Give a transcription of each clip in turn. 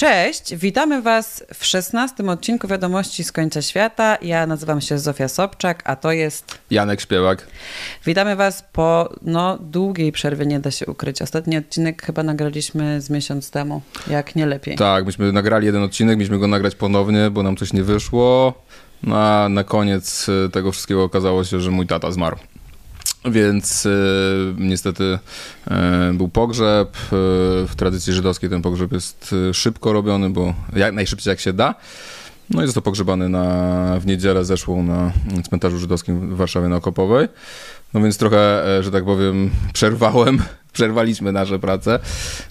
Cześć, witamy Was w szesnastym odcinku Wiadomości z końca świata. Ja nazywam się Zofia Sobczak, a to jest Janek Śpiewak. Witamy Was po no, długiej przerwie, nie da się ukryć. Ostatni odcinek chyba nagraliśmy z miesiąc temu, jak nie lepiej. Tak, myśmy nagrali jeden odcinek, mieliśmy go nagrać ponownie, bo nam coś nie wyszło. No a na koniec e, tego wszystkiego okazało się, że mój tata zmarł. Więc y, niestety y, był pogrzeb. Y, w tradycji żydowskiej ten pogrzeb jest szybko robiony, bo jak najszybciej jak się da. No i został pogrzebany na, w niedzielę zeszłą na cmentarzu żydowskim w Warszawie na Okopowej. No więc trochę, że tak powiem, przerwałem, przerwaliśmy nasze prace.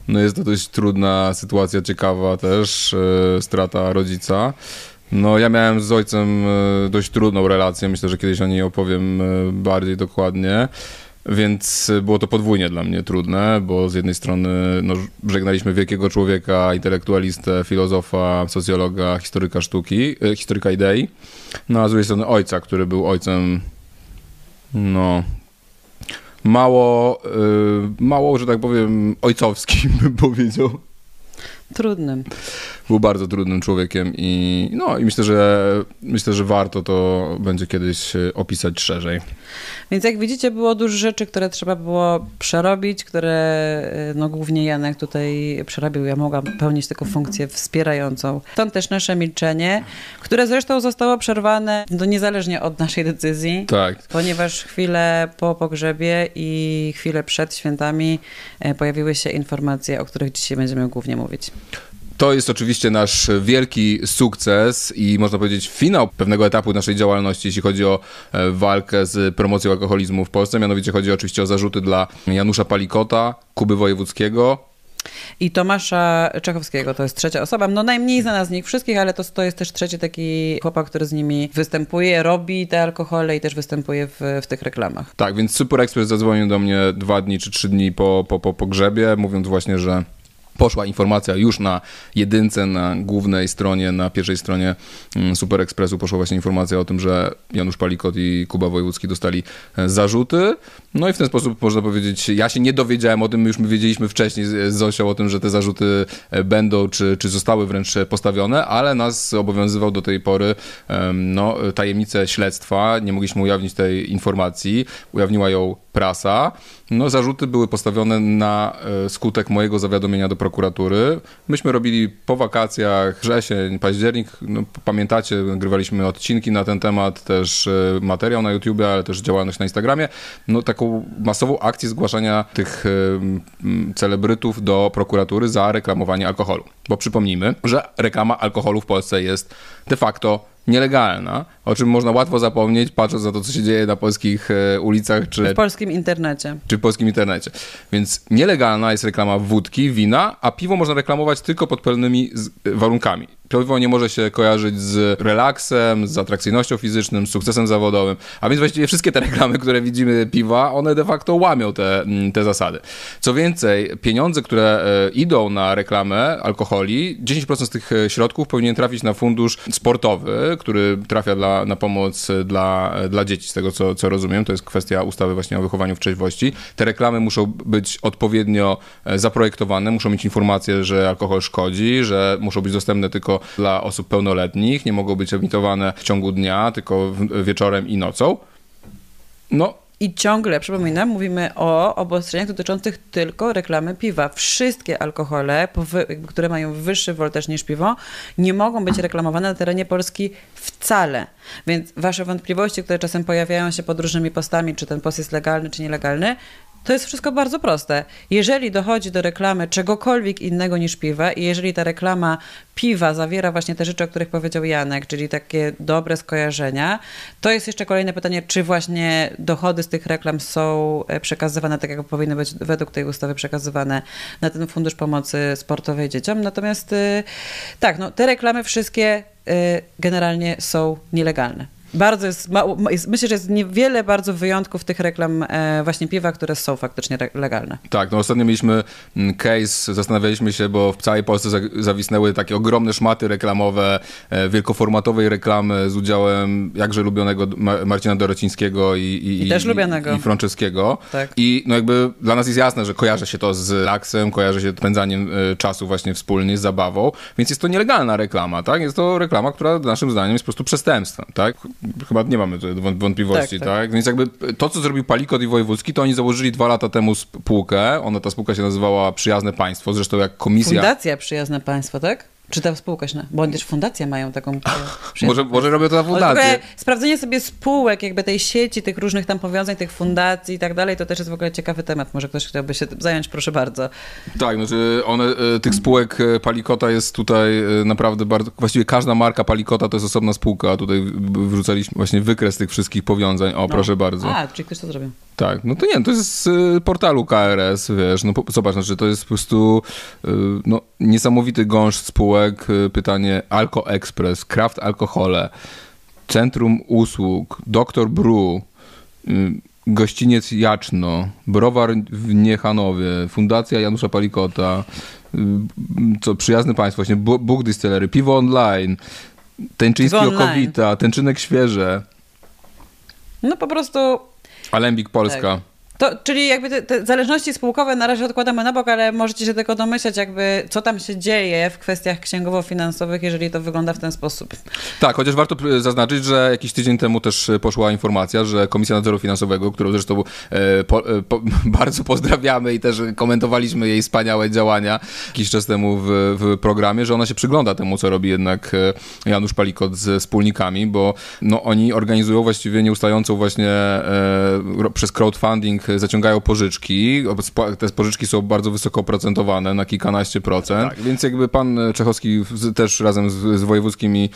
No jest to dość trudna sytuacja, ciekawa też, strata rodzica. No, ja miałem z ojcem e, dość trudną relację. Myślę, że kiedyś o niej opowiem e, bardziej dokładnie. Więc było to podwójnie dla mnie trudne, bo z jednej strony no, żegnaliśmy wielkiego człowieka, intelektualistę, filozofa, socjologa, historyka sztuki, e, historyka idei, no a z drugiej strony ojca, który był ojcem, no, mało, mało, że tak powiem, ojcowskim, bym powiedział. Trudnym był bardzo trudnym człowiekiem i, no, i myślę, że myślę, że warto to będzie kiedyś e, opisać szerzej. Więc jak widzicie, było dużo rzeczy, które trzeba było przerobić, które e, no, głównie Janek tutaj przerobił. Ja mogłam pełnić tylko funkcję wspierającą. Stąd też nasze milczenie, które zresztą zostało przerwane no, niezależnie od naszej decyzji. Tak. Ponieważ chwilę po pogrzebie i chwilę przed świętami e, pojawiły się informacje, o których dzisiaj będziemy głównie mówić. To jest oczywiście nasz wielki sukces i można powiedzieć finał pewnego etapu naszej działalności, jeśli chodzi o e, walkę z promocją alkoholizmu w Polsce. Mianowicie chodzi oczywiście o zarzuty dla Janusza Palikota, Kuby Wojewódzkiego, i Tomasza Czechowskiego, to jest trzecia osoba, no najmniej znana z nich wszystkich, ale to, to jest też trzeci taki chłopak, który z nimi występuje, robi te alkohole i też występuje w, w tych reklamach. Tak, więc Super Express zadzwonił do mnie dwa dni czy trzy dni po, po, po pogrzebie, mówiąc właśnie, że poszła informacja już na jedynce, na głównej stronie, na pierwszej stronie mm, Super Expressu poszła właśnie informacja o tym, że Janusz Palikot i Kuba Wojewódzki dostali e, zarzuty. No i w ten sposób można powiedzieć, ja się nie dowiedziałem o tym, już my wiedzieliśmy wcześniej z Zosią o tym, że te zarzuty e, będą, czy, czy zostały wręcz postawione, ale nas obowiązywał do tej pory no, tajemnicę śledztwa, nie mogliśmy ujawnić tej informacji, ujawniła ją prasa. No, zarzuty były postawione na e, skutek mojego zawiadomienia do prokuratury. Myśmy robili po wakacjach, wrzesień, październik, no, pamiętacie, nagrywaliśmy odcinki na ten temat, też e, materiał na YouTube, ale też działalność na Instagramie. No, taką masową akcję zgłaszania tych e, celebrytów do prokuratury za reklamowanie alkoholu. Bo przypomnijmy, że reklama alkoholu w Polsce jest de facto nielegalna, o czym można łatwo zapomnieć, patrząc na to, co się dzieje na polskich e, ulicach. Czy w polskim internecie. Czy w polskim internecie. Więc nielegalna jest reklama wódki, wina, a piwo można reklamować tylko pod pewnymi warunkami. Piwo nie może się kojarzyć z relaksem, z atrakcyjnością fizyczną, z sukcesem zawodowym, a więc właściwie wszystkie te reklamy, które widzimy piwa, one de facto łamią te, mm, te zasady. Co więcej, pieniądze, które e, idą na reklamę alkoholi, 10% z tych e, środków powinien trafić na fundusz sportowy, który trafia dla, na pomoc dla, dla dzieci, z tego co, co rozumiem. To jest kwestia ustawy właśnie o wychowaniu w trzeźwości. Te reklamy muszą być odpowiednio e, zaprojektowane, muszą mieć informację, że alkohol szkodzi, że muszą być dostępne tylko dla osób pełnoletnich, nie mogą być emitowane w ciągu dnia, tylko wieczorem i nocą. No, i ciągle, przypominam, mówimy o obostrzeniach dotyczących tylko reklamy piwa. Wszystkie alkohole, które mają wyższy woltaż niż piwo, nie mogą być reklamowane na terenie Polski wcale. Więc wasze wątpliwości, które czasem pojawiają się pod różnymi postami, czy ten post jest legalny, czy nielegalny, to jest wszystko bardzo proste. Jeżeli dochodzi do reklamy czegokolwiek innego niż piwa i jeżeli ta reklama piwa zawiera właśnie te rzeczy, o których powiedział Janek, czyli takie dobre skojarzenia, to jest jeszcze kolejne pytanie, czy właśnie dochody z tych reklam są e, przekazywane tak, jak powinny być według tej ustawy przekazywane na ten Fundusz Pomocy Sportowej Dzieciom. Natomiast e, tak, no, te reklamy wszystkie e, generalnie są nielegalne. Bardzo jest, mało, jest, myślę, że jest niewiele bardzo wyjątków tych reklam e, właśnie piwa, które są faktycznie re- legalne. Tak, no ostatnio mieliśmy mm, case, zastanawialiśmy się, bo w całej Polsce za- zawisnęły takie ogromne szmaty reklamowe, e, wielkoformatowej reklamy z udziałem jakże lubionego Ma- Marcina Dorocińskiego i, i, I też lubianego. i Franceskiego. Tak. I no jakby dla nas jest jasne, że kojarzy się to z laksem, kojarzy się spędzaniem e, czasu właśnie wspólnie, z zabawą, więc jest to nielegalna reklama, tak? Jest to reklama, która naszym zdaniem jest po prostu przestępstwem, tak? Chyba nie mamy wątpliwości, Tak, tak? tak. Więc jakby to, co zrobił Palikot i Wojewódzki, to oni założyli dwa lata temu spółkę, ona ta spółka się nazywała Przyjazne Państwo, zresztą jak komisja... Fundacja Przyjazne Państwo, tak? Czy ta spółka się... na- Bo też fundacje mają taką... Może, może robię to na fundację. sprawdzenie sobie spółek, jakby tej sieci, tych różnych tam powiązań, tych fundacji i tak dalej, to też jest w ogóle ciekawy temat. Może ktoś chciałby się tym zająć, proszę bardzo. Tak, znaczy one, e, tych spółek e, Palikota jest tutaj e, naprawdę bardzo, właściwie każda marka Palikota to jest osobna spółka, tutaj wrzucaliśmy właśnie wykres tych wszystkich powiązań, o proszę bardzo. A, czyli ktoś to zrobił. Tak, no to nie, to jest z y, portalu KRS, wiesz, no po- zobacz, znaczy to jest po prostu y, no, niesamowity gąszcz spółek, y, pytanie Alko Express, Kraft Alkohole, Centrum Usług, Dr. Brew, Gościniec Jaczno, Browar w Niechanowie, Fundacja Janusza Palikota, co przyjazne państwo, właśnie Bóg Distillery, Piwo Online, Tęczyński Piwo. Okowita, Tęczynek Świeże, No po prostu Alembik Polska. To, czyli jakby te, te zależności spółkowe na razie odkładamy na bok, ale możecie się tego domyślać, jakby co tam się dzieje w kwestiach księgowo-finansowych, jeżeli to wygląda w ten sposób. Tak, chociaż warto zaznaczyć, że jakiś tydzień temu też e, poszła informacja, że Komisja Nadzoru Finansowego, którą zresztą e, po, e, po, bardzo pozdrawiamy i też komentowaliśmy jej wspaniałe działania jakiś czas temu w, w programie, że ona się przygląda temu, co robi jednak e, Janusz Palikot ze wspólnikami, bo no, oni organizują właściwie nieustającą właśnie e, przez crowdfunding zaciągają pożyczki. Te pożyczki są bardzo wysoko oprocentowane, na kilkanaście procent. Tak, więc jakby pan Czechowski też razem z, z wojewódzkim i,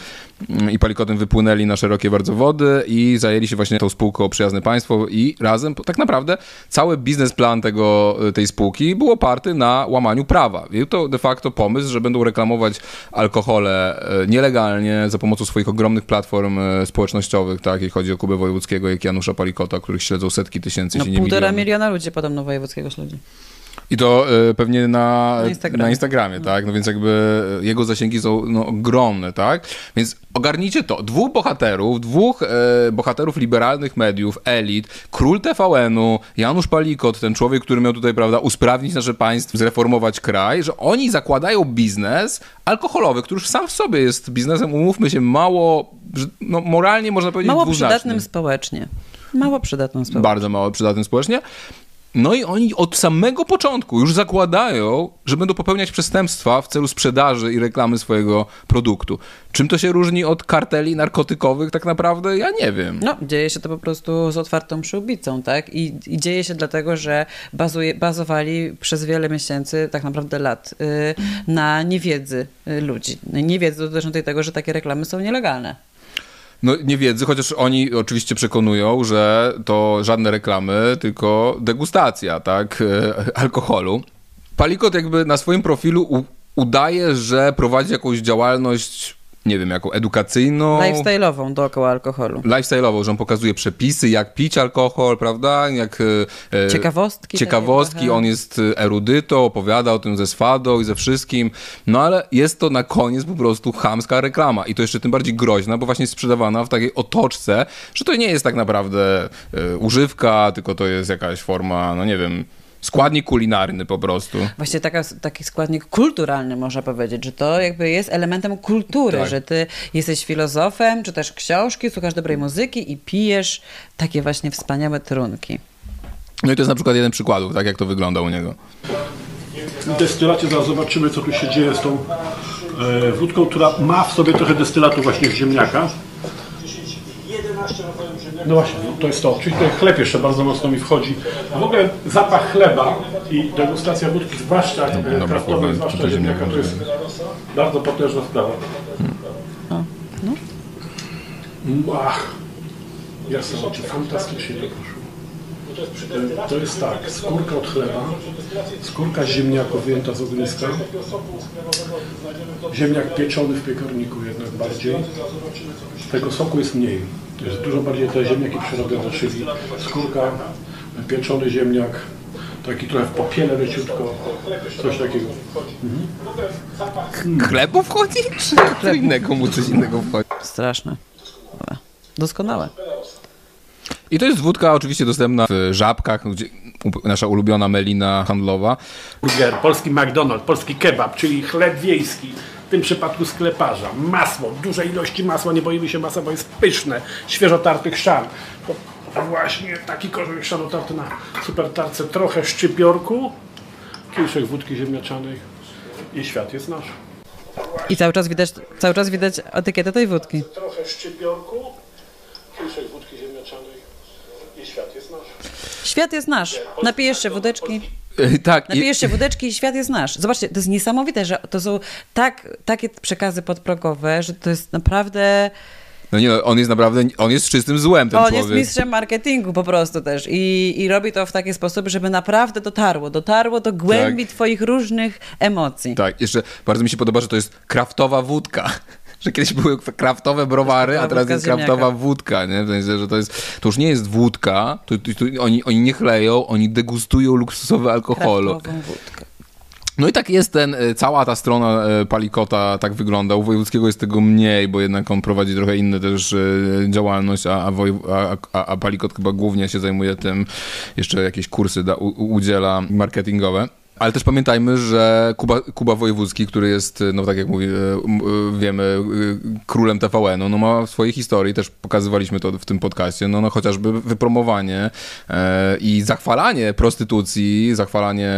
i Palikotem wypłynęli na szerokie bardzo wody i zajęli się właśnie tą spółką Przyjazne Państwo i razem tak naprawdę cały biznesplan tego, tej spółki był oparty na łamaniu prawa. I to de facto pomysł, że będą reklamować alkohole e, nielegalnie za pomocą swoich ogromnych platform e, społecznościowych, tak, jeśli chodzi o Kubę Wojewódzkiego, jak Janusza Palikota, których śledzą setki tysięcy, No jeśli nie półtora miliona ludzi podobno wojewódzkiego śledzi. I to e, pewnie na, Na Instagramie. na Instagramie, tak? No więc jakby e, jego zasięgi są no, ogromne, tak? Więc ogarnijcie to. Dwóch bohaterów, dwóch e, bohaterów liberalnych mediów, elit, król TVN-u, Janusz Palikot, ten człowiek, który miał tutaj, prawda, usprawnić nasze państwo, zreformować kraj, że oni zakładają biznes alkoholowy, który już sam w sobie jest biznesem, umówmy się, mało, no moralnie można powiedzieć Mało dwuznacznym. przydatnym społecznie. Mało przydatnym społecznie. Bardzo mało przydatnym społecznie. No i oni od samego początku już zakładają, że będą popełniać przestępstwa w celu sprzedaży i reklamy swojego produktu. Czym to się różni od karteli narkotykowych tak naprawdę? Ja nie wiem. No, dzieje się to po prostu z otwartą przyłbicą, tak? I, i dzieje się dlatego, że bazuje, bazowali przez wiele miesięcy, tak naprawdę lat, y, na niewiedzy y, ludzi. Niewiedzy dotyczącej tego, że takie reklamy są nielegalne. No nie wiedzy, chociaż oni oczywiście przekonują, że to żadne reklamy, tylko degustacja, tak, e, alkoholu. Palikot jakby na swoim profilu udaje, że prowadzi jakąś działalność, nie wiem, jaką edukacyjną. Lifestyle'ową dookoła alkoholu. lifestyle'ową, że on pokazuje przepisy, jak pić alkohol, prawda? Jak, e, e, Ciekawostki. Ciekawostki, on jest e, erudytą, opowiada o tym ze swadą i ze wszystkim, no ale jest to na koniec po prostu chamska reklama i to jeszcze tym bardziej groźna, bo właśnie jest sprzedawana w takiej otoczce, że to nie jest tak naprawdę e, używka, tylko to jest jakaś forma, no nie wiem, składnik kulinarny po prostu. Właśnie taka, taki składnik kulturalny, można powiedzieć, że to jakby jest elementem kultury, Tak. że ty jesteś filozofem, czy też książki, słuchasz dobrej muzyki i pijesz takie właśnie wspaniałe trunki. No i to jest na przykład jeden przykładów, tak jak to wygląda u niego. destylacie, zaraz zobaczymy co tu się dzieje z tą e, wódką, która ma w sobie trochę destylatu właśnie z ziemniaka. No właśnie, no to jest to. Czyli tutaj chleb jeszcze bardzo mocno mi wchodzi. A w ogóle zapach chleba i degustacja wódki, zwłaszcza dobra, kraftowej, zwłaszcza to ziemniaka to jest bardzo potężna sprawa. Ach, jasne, oczy, fantastycznie to poszło. To jest tak, skórka od chleba, skórka ziemniaków wyjęta z ogniska, ziemniak pieczony w piekarniku jednak bardziej, tego soku jest mniej. To jest dużo bardziej te ziemniaki przerobione, czyli skórka, pieczony ziemniak, taki trochę w popiele leciutko, coś takiego. Chlebu wchodzi? Czy co innego mu coś innego wchodzi? Straszne. Doskonałe. I to jest wódka oczywiście dostępna w Żabkach, gdzie nasza ulubiona melina handlowa. Burger, polski McDonald's, polski kebab, czyli chleb wiejski. W tym przypadku skleparza. Masło, duże ilości masła, nie boimy się masła, bo jest pyszne. Świeżo tarty chrzan. To właśnie taki korzeń chrzanu tarty na super tarce. Trochę szczypiorku, kieliszek wódki ziemniaczanej i świat jest nasz. I cały czas widać, cały czas widać etykietę tej wódki. Trochę szczypiorku, kieliszek wódki Świat jest nasz. Napijesz się wódeczki. E, Tak, Napijesz się wódeczki i świat jest nasz. Zobaczcie, to jest niesamowite, że to są tak, takie przekazy podprogowe, że to jest naprawdę... no nie, on jest naprawdę, on jest czystym złem, ten On człowiek. jest mistrzem marketingu po prostu też I, i robi to w taki sposób, żeby naprawdę dotarło, dotarło do głębi twoich różnych emocji. Tak, jeszcze bardzo mi się podoba, że to jest kraftowa wódka. Że kiedyś były kraftowe browary, a teraz jest kraftowa wódka, nie? W sensie, że to jest, to już nie jest wódka, to, to, to oni, oni nie chleją, oni degustują luksusowe alkoholu. Kraftową wódkę. No i tak jest ten, y, cała ta strona y, Palikota tak wygląda. U Wojewódzkiego jest tego mniej, bo jednak on prowadzi trochę inne też y, działalność, a, a, a, a Palikot chyba głównie się zajmuje tym, jeszcze jakieś kursy da, u, udziela marketingowe. Ale też pamiętajmy, że Kuba, Kuba Wojewódzki, który jest, no tak jak mówi, m- y, wiemy, y, królem TVN-u, no ma w swojej historii, też pokazywaliśmy to w tym podcaście, no, no chociażby wypromowanie e, i zachwalanie prostytucji, zachwalanie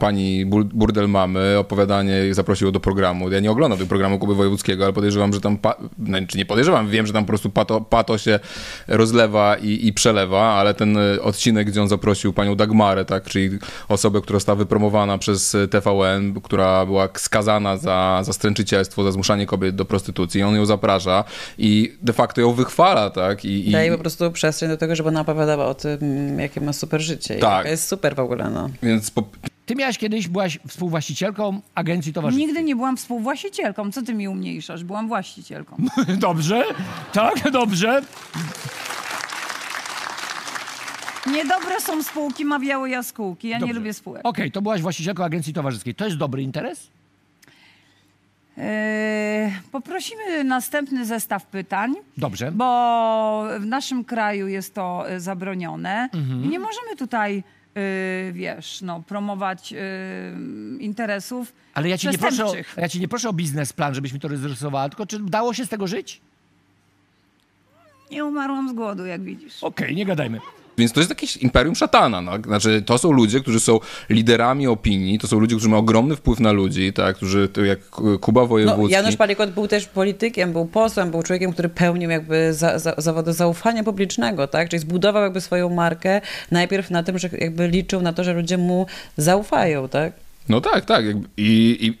pani bur- burdel mamy, opowiadanie, zaprosiło do programu. Ja nie oglądam tego programu Kuby Wojewódzkiego, ale podejrzewam, że tam, no, czy nie podejrzewam, wiem, że tam po prostu pato, pato się rozlewa i, i przelewa, ale ten e, odcinek, gdzie on zaprosił panią Dagmarę, tak, czyli osobę, która została wypromowana przez e, TVN, która była skazana za, za stręczycielstwo, za zmuszanie kobiet do prostytucji. On ją zaprasza i de facto ją wychwala, tak? I, i, Daje po prostu przestrzeń do tego, żeby ona opowiadała o tym, jakie ma super życie. Tak. jaka jest super w ogóle, no. Więc po, Ty miałaś kiedyś, byłaś współwłaścicielką agencji towarzyskiej. Nigdy nie byłam współwłaścicielką. Co ty mi umniejszasz? Byłam właścicielką. Dobrze, tak, dobrze. Niedobre są spółki, mawiały jaskółki. Ja Dobrze. nie lubię spółek. Okej, to byłaś właścicielką agencji towarzyskiej. To jest dobry interes? Eee, poprosimy następny zestaw pytań, Dobrze. bo w naszym kraju jest to e, zabronione. Mhm. I nie możemy tutaj, e, wiesz, no, promować e, interesów Ale ja cię, nie proszę o, przestępczych. ja cię nie proszę o biznesplan, żebyś mi to rozrysowała, tylko czy dało się z tego żyć? Nie umarłam z głodu, jak widzisz. Okej, nie gadajmy. Więc to jest jakieś imperium szatana. No? Znaczy, to są ludzie, którzy są liderami opinii, to są ludzie, którzy mają ogromny wpływ na ludzi, tak? którzy, to jak Kuba no Wojewódzki. Janusz Palikot był też politykiem, był posłem, był człowiekiem, który pełnił jakby za, za, zawody zaufania publicznego, tak? Czyli zbudował jakby swoją markę najpierw na tym, że jakby liczył na to, że ludzie mu zaufają, tak? No tak, tak. I,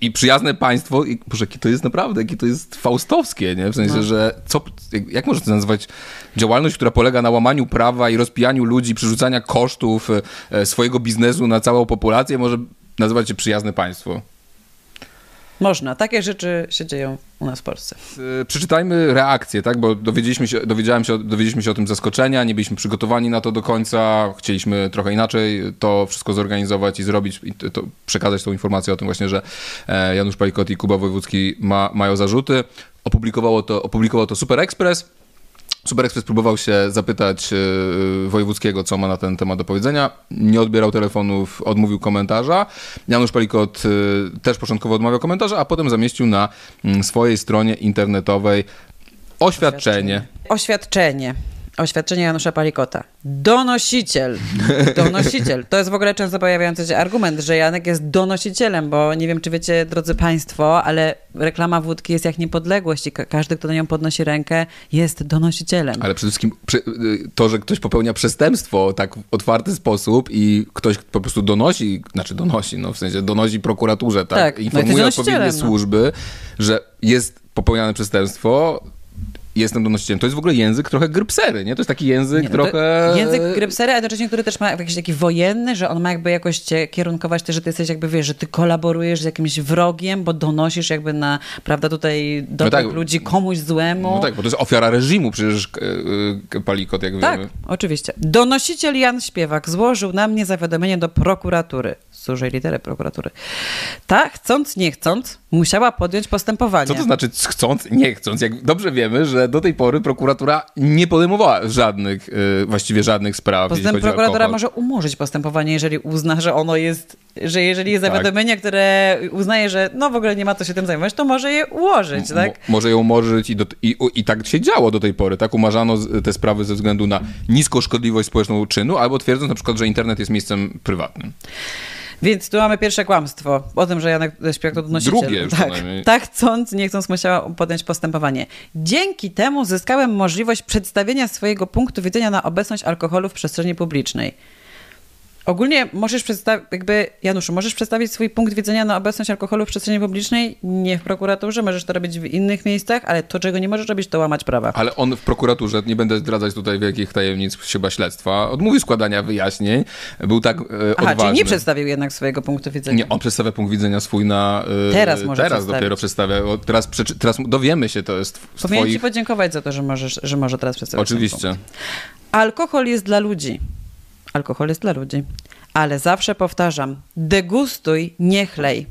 i, i przyjazne państwo, i, boże, jakie to jest naprawdę, jakie to jest faustowskie, nie? W sensie, No. że co, jak, jak można to nazwać działalność, która polega na łamaniu prawa i rozpijaniu ludzi, przerzucania kosztów e, swojego biznesu na całą populację, może nazywać się przyjazne państwo? Można. Takie rzeczy się dzieją u nas w Polsce. E, Przeczytajmy reakcję, tak? Bo dowiedzieliśmy się, dowiedziałem się, dowiedzieliśmy się o tym zaskoczenia, nie byliśmy przygotowani na to do końca, chcieliśmy trochę inaczej to wszystko zorganizować i zrobić, i to przekazać tą informację o tym właśnie, że e, Janusz Palikot i Kuba Wojewódzki ma, mają zarzuty. Opublikowało to, opublikował to Super Express. Super Express próbował się zapytać e, Wojewódzkiego, co ma na ten temat do powiedzenia. Nie odbierał telefonów, odmówił komentarza. Janusz Palikot e, też początkowo odmawiał komentarza, a potem zamieścił na mm, swojej stronie internetowej oświadczenie. Oświadczenie. Oświadczenie Janusza Palikota. Donosiciel. Donosiciel. To jest w ogóle często pojawiający się argument, że Janek jest donosicielem, bo nie wiem, czy wiecie, drodzy Państwo, ale reklama wódki jest jak niepodległość i ka- każdy, kto na nią podnosi rękę, jest donosicielem. Ale przede wszystkim y, to, że ktoś popełnia przestępstwo tak w otwarty sposób i ktoś po prostu donosi, znaczy donosi, no w sensie donosi prokuraturze, tak, Tak, no informuje odpowiednie no. służby, że jest popełniane przestępstwo, jestem donosicielem. To jest w ogóle język trochę grypsery, nie? To jest taki język Nie, no trochę... Język grypsery, a jednocześnie, który też ma jakiś taki wojenny, że on ma jakby jakoś cię kierunkować też, że ty jesteś jakby, wiesz, że ty kolaborujesz z jakimś wrogiem, bo donosisz jakby na, prawda, tutaj dobrych tak. ludzi komuś złemu. No tak, bo to jest ofiara reżimu przecież e, Palikot, jak Tak, wiemy. oczywiście. Donosiciel Jan Śpiewak złożył na mnie zawiadomienie do prokuratury. Z dużej litery prokuratury. Ta, chcąc, nie chcąc, musiała podjąć postępowanie. Co to znaczy chcąc, nie chcąc? Jak dobrze wiemy, że do tej pory prokuratura nie podejmowała żadnych, e, właściwie żadnych spraw, Poza tym alkohol. może umorzyć postępowanie, jeżeli uzna, że ono jest, że jeżeli jest Tak. zawiadomienie, które uznaje, że no w ogóle nie ma co się tym zajmować, to może je ułożyć, tak? Mo- może ją umorzyć i, do, i, i tak się działo do tej pory, tak? Umarzano te sprawy ze względu na niską szkodliwość społeczną czynu, albo twierdząc na przykład, że internet jest miejscem prywatnym. Więc tu mamy pierwsze kłamstwo o tym, że Janek Śpiewak to donosiciel. Drugie już tak, tak chcąc, nie chcąc musiała podjąć postępowanie. Dzięki temu zyskałem możliwość przedstawienia swojego punktu widzenia na obecność alkoholu w przestrzeni publicznej. Ogólnie możesz przedstawić, jakby, Januszu, możesz przedstawić swój punkt widzenia na obecność alkoholu w przestrzeni publicznej? Nie w prokuraturze, możesz to robić w innych miejscach, ale to, czego nie możesz robić, to łamać prawa. Ale on w prokuraturze, nie będę zdradzać tutaj wielkich tajemnic chyba śledztwa, odmówił składania wyjaśnień, był tak e, Aha, odważny. czyli nie przedstawił jednak swojego punktu widzenia. Nie, on przedstawia punkt widzenia swój na... e, Teraz może Teraz dopiero przedstawia. O, teraz, teraz dowiemy się, to jest z Powinien ci twoich... podziękować za to, że, możesz, że może teraz przedstawić. Oczywiście. Alkohol jest dla ludzi. Alkohol jest dla ludzi. Ale zawsze powtarzam, degustuj, nie chlej.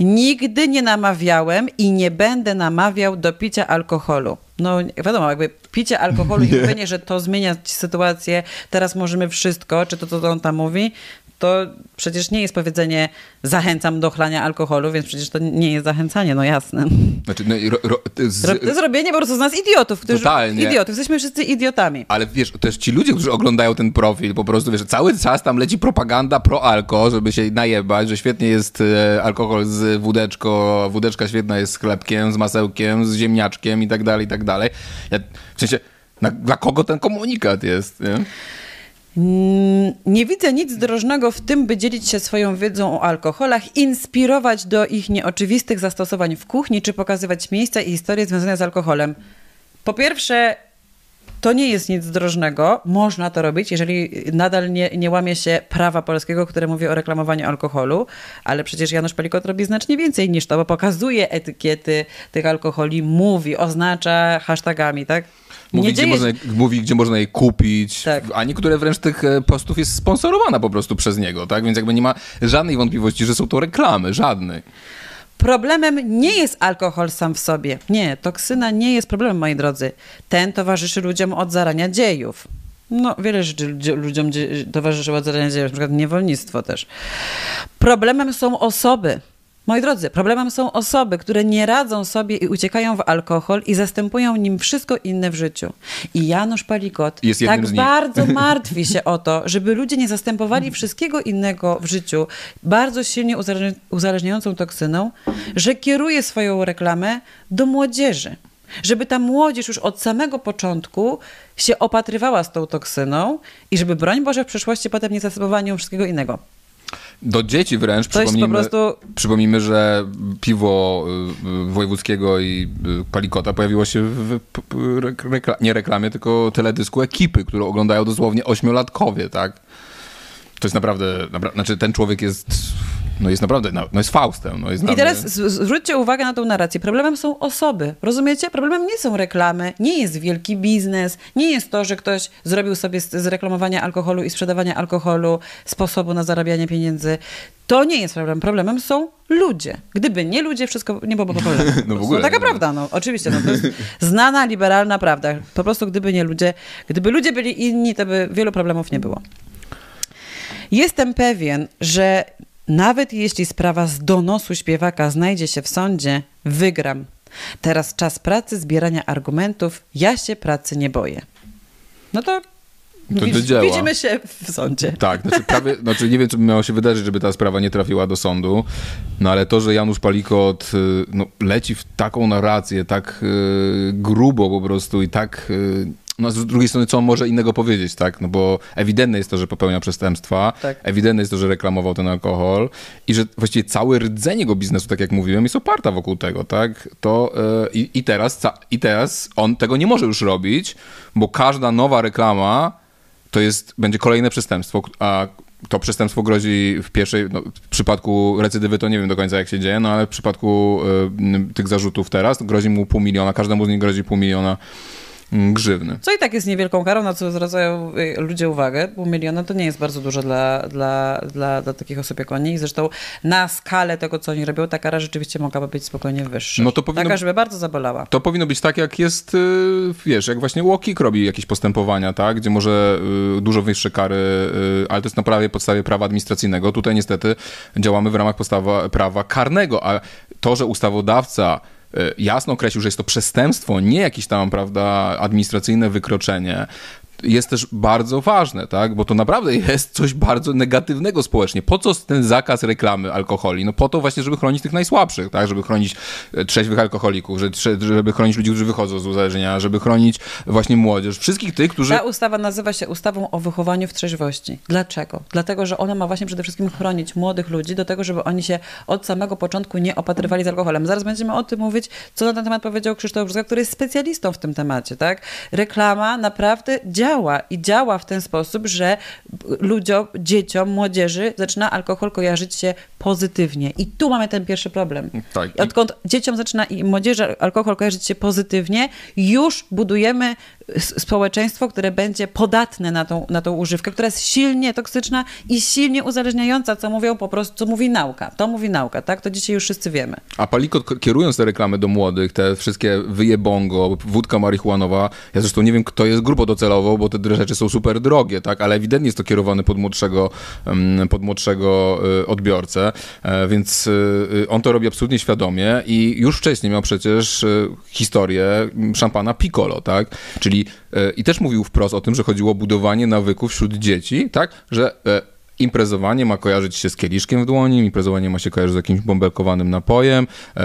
Nigdy nie namawiałem i nie będę namawiał do picia alkoholu. No wiadomo, jakby picie alkoholu i mówienie, że to zmienia sytuację, teraz możemy wszystko, czy to, co on tam mówi, to przecież nie jest powiedzenie zachęcam do chlania alkoholu, więc przecież to nie jest zachęcanie, no jasne. Znaczy, no, ro, ro, z, Ro- To jest robienie po prostu z nas idiotów, którzy... Totalnie. Idiotów, jesteśmy wszyscy idiotami. Ale wiesz, też ci ludzie, którzy oglądają ten profil, po prostu wiesz, cały czas tam leci propaganda pro alko, żeby się najebać, że świetnie jest e, alkohol z wódeczko, wódeczka świetna jest z chlebkiem, z masełkiem, z ziemniaczkiem i tak dalej, i tak dalej. Ja, w sensie, na, dla kogo ten komunikat jest, nie? Mm, Nie widzę nic drożnego w tym, by dzielić się swoją wiedzą o alkoholach, inspirować do ich nieoczywistych zastosowań w kuchni, czy pokazywać miejsca i historie związane z alkoholem. Po pierwsze, to nie jest nic drożnego. Można to robić, jeżeli nadal nie, nie łamie się prawa polskiego, które mówi o reklamowaniu alkoholu, ale przecież Janusz Palikot robi znacznie więcej niż to, bo pokazuje etykiety tych alkoholi, mówi, oznacza hashtagami, tak? Mówi, nie gdzie dzieje można, je- mówi, gdzie można je kupić, Tak. a niektóre wręcz tych e, postów jest sponsorowana po prostu przez niego, tak? Więc jakby nie ma żadnej wątpliwości, że są to reklamy, żadnej. Problemem nie jest alkohol sam w sobie. Nie, toksyna nie jest problemem, moi drodzy. Ten towarzyszy ludziom od zarania dziejów. No, wiele rzeczy ludziom towarzyszyło od zarania dziejów, na przykład niewolnictwo też. Problemem są osoby. Moi drodzy, problemem są osoby, które nie radzą sobie i uciekają w alkohol i zastępują nim wszystko inne w życiu. I Janusz Palikot Jest tak bardzo martwi się o to, żeby ludzie nie zastępowali wszystkiego innego w życiu bardzo silnie uzależni- uzależniającą toksyną, że kieruje swoją reklamę do młodzieży. Żeby ta młodzież już od samego początku się opatrywała z tą toksyną i żeby, broń Boże, w przyszłości potem nie zastępowała nią wszystkiego innego. Do dzieci wręcz po przypomnijmy, prostu- przypomnijmy, że piwo y, y, wojewódzkiego i y, palikota pojawiło się w rekla- nie reklamie, tylko teledysku ekipy, którą oglądają dosłownie ośmiolatkowie, tak? To jest naprawdę, napra- znaczy ten człowiek jest, no jest naprawdę, no jest Faustem. No jest I teraz mnie- zwróćcie uwagę na tą narrację. Problemem są osoby. Rozumiecie? Problemem nie są reklamy, nie jest wielki biznes, nie jest to, że ktoś zrobił sobie z, z reklamowania alkoholu i sprzedawania alkoholu sposobu na zarabianie pieniędzy. To nie jest problem. Problemem są ludzie. Gdyby nie ludzie, wszystko nie byłoby problemu. Po prostu. ogóle, taka no. prawda, no. Oczywiście. No, to jest znana, liberalna prawda. Po prostu gdyby nie ludzie, gdyby ludzie byli inni, to by wielu problemów nie było. Jestem pewien, że nawet jeśli sprawa z donosu śpiewaka znajdzie się w sądzie, wygram. Teraz czas pracy, zbierania argumentów. Ja się pracy nie boję. No to, To widz- widzimy się w sądzie. Tak, znaczy, prawie, znaczy nie wiem, co by miało się wydarzyć, żeby ta sprawa nie trafiła do sądu, no ale to, że Janusz Palikot y, no, leci w taką narrację, tak y, grubo po prostu i tak y, no z drugiej strony, co on może innego powiedzieć, tak? No bo ewidentne jest to, że popełnia przestępstwa, Tak. ewidentne jest to, że reklamował ten alkohol i że właściwie całe rdzenie jego biznesu, tak jak mówiłem, jest oparta wokół tego, tak? To e, i, teraz, i teraz on tego nie może już robić, bo każda nowa reklama to jest, będzie kolejne przestępstwo, a to przestępstwo grozi w pierwszej, no, w przypadku recydywy to nie wiem do końca jak się dzieje, no ale w przypadku y, tych zarzutów teraz grozi mu pół miliona, każdemu z nich grozi pół miliona grzywny. Co i tak jest niewielką karą, na co zwracają y, ludzie uwagę. Pół miliona to nie jest bardzo dużo dla, dla, dla, dla takich osób jak oni. I zresztą na skalę tego, co oni robią, ta kara rzeczywiście mogłaby być spokojnie wyższa. No to powinno- Taka, żeby bardzo zabolała. To powinno być tak, jak jest, y, wiesz, jak właśnie Łokik robi jakieś postępowania, tak, gdzie może y, dużo wyższe kary, ale to jest na prawie podstawie prawa administracyjnego. Tutaj niestety działamy w ramach podstawa prawa karnego, a to, że ustawodawca jasno określił, że jest to przestępstwo, nie jakieś tam, prawda, administracyjne wykroczenie, jest też bardzo ważne, tak? Bo to naprawdę jest coś bardzo negatywnego społecznie. Po co ten zakaz reklamy alkoholi? No po to właśnie, żeby chronić tych najsłabszych, tak? Żeby chronić e, trzeźwych alkoholików, żeby chronić ludzi, którzy wychodzą z uzależnienia, żeby chronić właśnie młodzież. Wszystkich tych, którzy... Ta ustawa nazywa się ustawą o wychowaniu w trzeźwości. Dlaczego? Dlatego, że ona ma właśnie przede wszystkim chronić młodych ludzi do tego, żeby oni się od samego początku nie opatrywali z alkoholem. Zaraz będziemy o tym mówić, co na ten temat powiedział Krzysztof Brzuska, który jest specjalistą w tym temacie, tak? Reklama naprawdę działa i działa w ten sposób, że ludziom, dzieciom, młodzieży zaczyna alkohol kojarzyć się pozytywnie. I tu mamy ten pierwszy problem. Tak. Odkąd dzieciom zaczyna i młodzieży alkohol kojarzyć się pozytywnie, już budujemy społeczeństwo, które będzie podatne na tą, na tą używkę, która jest silnie toksyczna i silnie uzależniająca, co mówią po prostu, co mówi nauka. To mówi nauka, tak? To dzisiaj już wszyscy wiemy. A Palikot kierując te reklamy do młodych, te wszystkie wyjebongo, wódka marihuanowa, ja zresztą nie wiem, kto jest grupą docelową, bo te rzeczy są super drogie, tak, ale ewidentnie jest to kierowane pod młodszego, em, pod młodszego y, odbiorcę, e, więc y, y, on to robi absolutnie świadomie i już wcześniej miał przecież historię mm, szampana Piccolo, tak, czyli y, i też mówił wprost o tym, że chodziło o budowanie nawyków wśród dzieci, tak, że e, Imprezowanie ma kojarzyć się z kieliszkiem w dłoni, imprezowanie ma się kojarzyć z jakimś bąbelkowanym napojem e,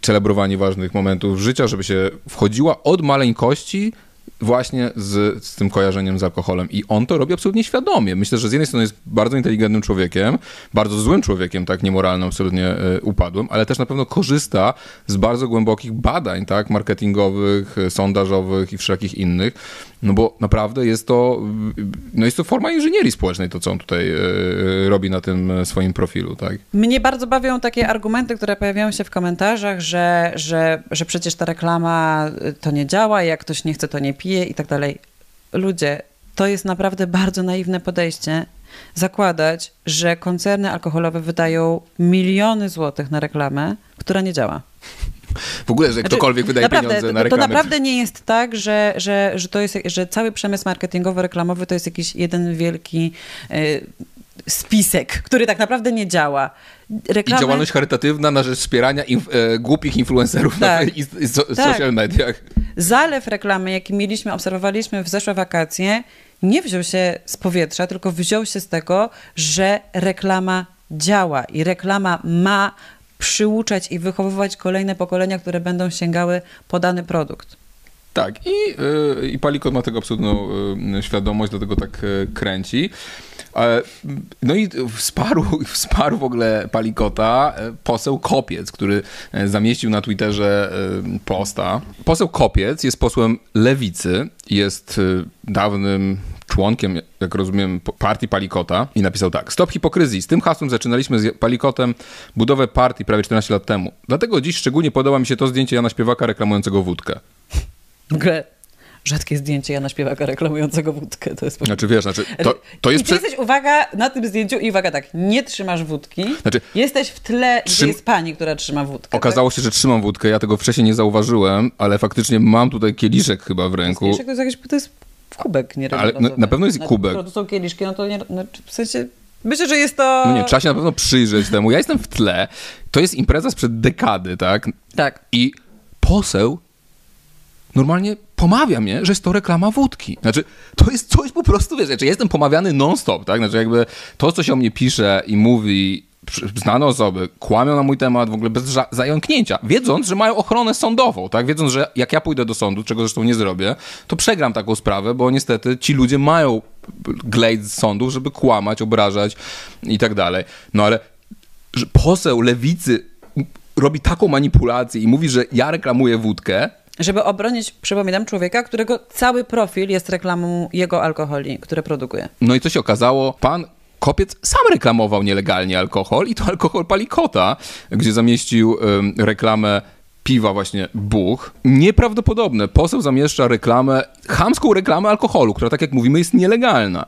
celebrowanie ważnych momentów życia, żeby się wchodziła od maleńkości właśnie z, z tym kojarzeniem z alkoholem. I on to robi absolutnie świadomie. Myślę, że z jednej strony jest bardzo inteligentnym człowiekiem, bardzo złym człowiekiem, tak niemoralnym, absolutnie e, upadłym, ale też na pewno korzysta z bardzo głębokich badań, tak, marketingowych, e, sondażowych i wszelkich innych, no bo naprawdę jest to, no jest to forma inżynierii społecznej, to co on tutaj e, robi na tym e, swoim profilu, tak. Mnie bardzo bawią takie argumenty, które pojawiają się w komentarzach, że, że, że przecież ta reklama y, to nie działa, jak ktoś nie chce, to nie pije i tak dalej. Ludzie, to jest naprawdę bardzo naiwne podejście. Zakładać, że koncerny alkoholowe wydają miliony złotych na reklamę, która nie działa. W ogóle, że Znaczy, ktokolwiek wydaje naprawdę, pieniądze na reklamę. To naprawdę nie jest tak, że, że, że, to jest, że cały przemysł marketingowo-reklamowy to jest jakiś jeden wielki y, spisek, który tak naprawdę nie działa. I Reklamy, działalność charytatywna na rzecz wspierania inf- e, głupich influencerów na Tak. i, i so, Tak. social mediach. Zalew reklamy, jaki mieliśmy, obserwowaliśmy w zeszłe wakacje, nie wziął się z powietrza, tylko wziął się z tego, że reklama działa i reklama ma przyuczać i wychowywać kolejne pokolenia, które będą sięgały po dany produkt. Tak, i, y, i Palikot ma tego absolutną y, świadomość, dlatego tak y, kręci. E, No i wsparł, wsparł w ogóle Palikota e, poseł Kopiec, który e, zamieścił na Twitterze posta. Poseł Kopiec jest posłem Lewicy, jest dawnym członkiem, jak rozumiem, partii Palikota i napisał tak. Stop hipokryzji. Z tym hasłem zaczynaliśmy z Palikotem budowę partii prawie 14 lat temu. Dlatego dziś szczególnie podoba mi się to zdjęcie Jana Śpiewaka reklamującego wódkę. W ogóle rzadkie zdjęcie Jana Śpiewaka reklamującego wódkę. To jest Znaczy wiesz, znaczy to, to jest I ty jesteś, uwaga, na tym zdjęciu i uwaga tak, nie trzymasz wódki, Znaczy, jesteś w tle, trzym- gdzie jest pani, która trzyma wódkę. Okazało się, że trzymam wódkę, ja tego wcześniej nie zauważyłem, ale faktycznie mam tutaj kieliszek chyba w tak? ręku. Kieliszek to jest jakiś, to jest kubek nieregularny. Ale na- na pewno jest kubek. To są kieliszki, no to nie, no, w sensie, myślę, że jest to... No nie, trzeba się na pewno przyjrzeć temu. Ja jestem w tle, to jest impreza sprzed dekady, tak? Tak. I poseł normalnie pomawia mnie, że jest to reklama wódki. Znaczy, to jest coś po prostu, wiesz, znaczy, ja jestem pomawiany non-stop, tak? Znaczy jakby to, co się o mnie pisze i mówi znane osoby kłamią na mój temat w ogóle bez zająknięcia, wiedząc, że mają ochronę sądową, tak? Wiedząc, że jak ja pójdę do sądu, czego zresztą nie zrobię, to przegram taką sprawę, bo niestety ci ludzie mają glejt z sądów, żeby kłamać, obrażać i tak dalej. No ale że poseł lewicy robi taką manipulację i mówi, że ja reklamuję wódkę, Żeby obronić, przypominam, człowieka, którego cały profil jest reklamą jego alkoholi, które produkuje. No i co się okazało? Pan Kopiec sam reklamował nielegalnie alkohol i to alkohol Palikota, gdzie zamieścił reklamę piwa właśnie Buch. Nieprawdopodobne. Poseł zamieszcza reklamę, chamską reklamę alkoholu, która tak jak mówimy jest nielegalna.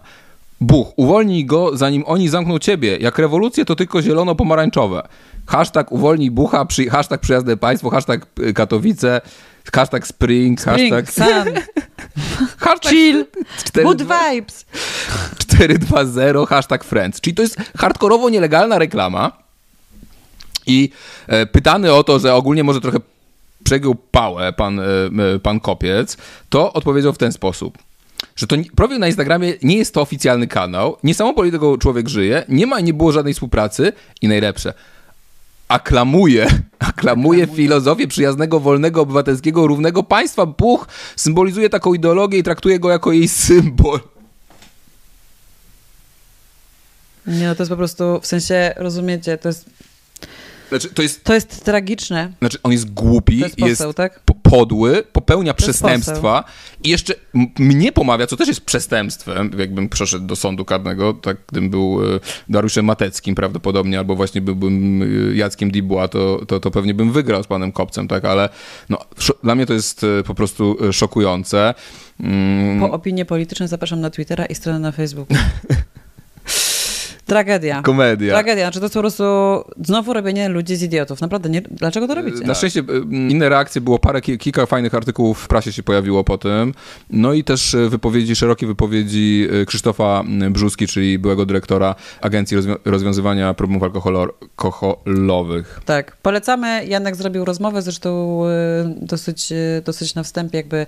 Buch, uwolnij go, zanim oni zamkną ciebie. Jak rewolucje, to tylko zielono-pomarańczowe. Hashtag uwolnij Bucha, przy, hashtag przyjazne państwo, hashtag y, Katowice, hashtag Spring, Spring, hashtag... sun, hashtag chill, 4, good vibes. 420 hashtag friends. Czyli to jest hardkorowo nielegalna reklama. I e, pytany o to, że ogólnie może trochę przegiął pałę pan, e, pan Kopiec, to odpowiedział w ten sposób. Że to profil na Instagramie nie jest to oficjalny kanał, nie samo polityką człowiek żyje, nie ma i nie było żadnej współpracy i najlepsze, aklamuje, aklamuje filozofię przyjaznego, wolnego, obywatelskiego, równego państwa. Buch symbolizuje taką ideologię i traktuje go jako jej symbol. Nie, no to jest po prostu, w sensie, rozumiecie, to jest, Znaczy, to jest to jest tragiczne. Znaczy, on jest głupi, To jest jest, poseł, tak? po- podły, popełnia To jest przestępstwa i jeszcze mnie pomawia, co też jest przestępstwem, jakbym przeszedł do sądu karnego, tak gdybym był e, Dariuszem Mateckim prawdopodobnie, albo właśnie byłbym e, Jackiem Dibuła, to, to, to pewnie bym wygrał z panem Kopcem, tak, ale no, dla mnie to jest e, po prostu szokujące. Mm, Po opinie polityczne zapraszam na Twittera i stronę na Facebooku. Tragedia. Komedia. Tragedia. Znaczy to jest po prostu znowu robienie ludzi z idiotów. Naprawdę, nie, dlaczego to robicie? Na szczęście y, inne reakcje było, parę, ki- kilka fajnych artykułów w prasie się pojawiło po tym. No i też y, wypowiedzi, szerokie wypowiedzi y, Krzysztofa Brzuski, czyli byłego dyrektora Agencji Rozwią- Rozwiązywania Problemów Alkoholo- Alkoholowych. Tak, polecamy. Janek zrobił rozmowę, zresztą dosyć, dosyć na wstępie jakby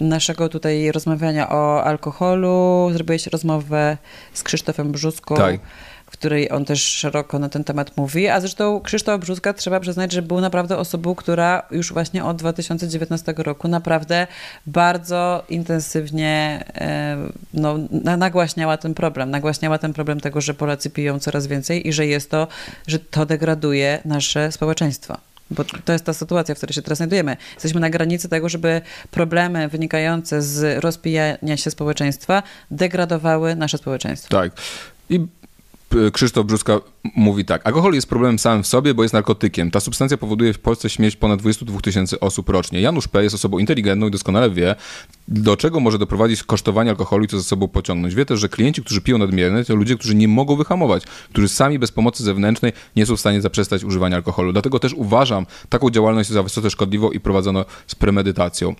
naszego tutaj rozmawiania o alkoholu. Zrobiłeś rozmowę z Krzysztofem Brzuską. Tak. W której on też szeroko na ten temat mówi, a zresztą Krzysztof Brzuska trzeba przyznać, że był naprawdę osobą, która już właśnie od 2019 roku naprawdę bardzo intensywnie e, no, na- nagłaśniała ten problem. Nagłaśniała ten problem tego, że Polacy piją coraz więcej i że jest to, że to degraduje nasze społeczeństwo. Bo to jest ta sytuacja, w której się teraz znajdujemy. Jesteśmy na granicy tego, żeby problemy wynikające z rozpijania się społeczeństwa degradowały nasze społeczeństwo. Tak. I Krzysztof Brzuska mówi tak. Alkohol jest problemem samym w sobie, bo jest narkotykiem. Ta substancja powoduje w Polsce śmierć ponad 22 tysięcy osób rocznie. Janusz P. jest osobą inteligentną i doskonale wie, do czego może doprowadzić kosztowanie alkoholu i co za sobą pociągnąć. Wie też, że klienci, którzy piją nadmiernie, to ludzie, którzy nie mogą wyhamować, którzy sami bez pomocy zewnętrznej nie są w stanie zaprzestać używania alkoholu. Dlatego też uważam taką działalność za wysoce szkodliwą i prowadzoną z premedytacją.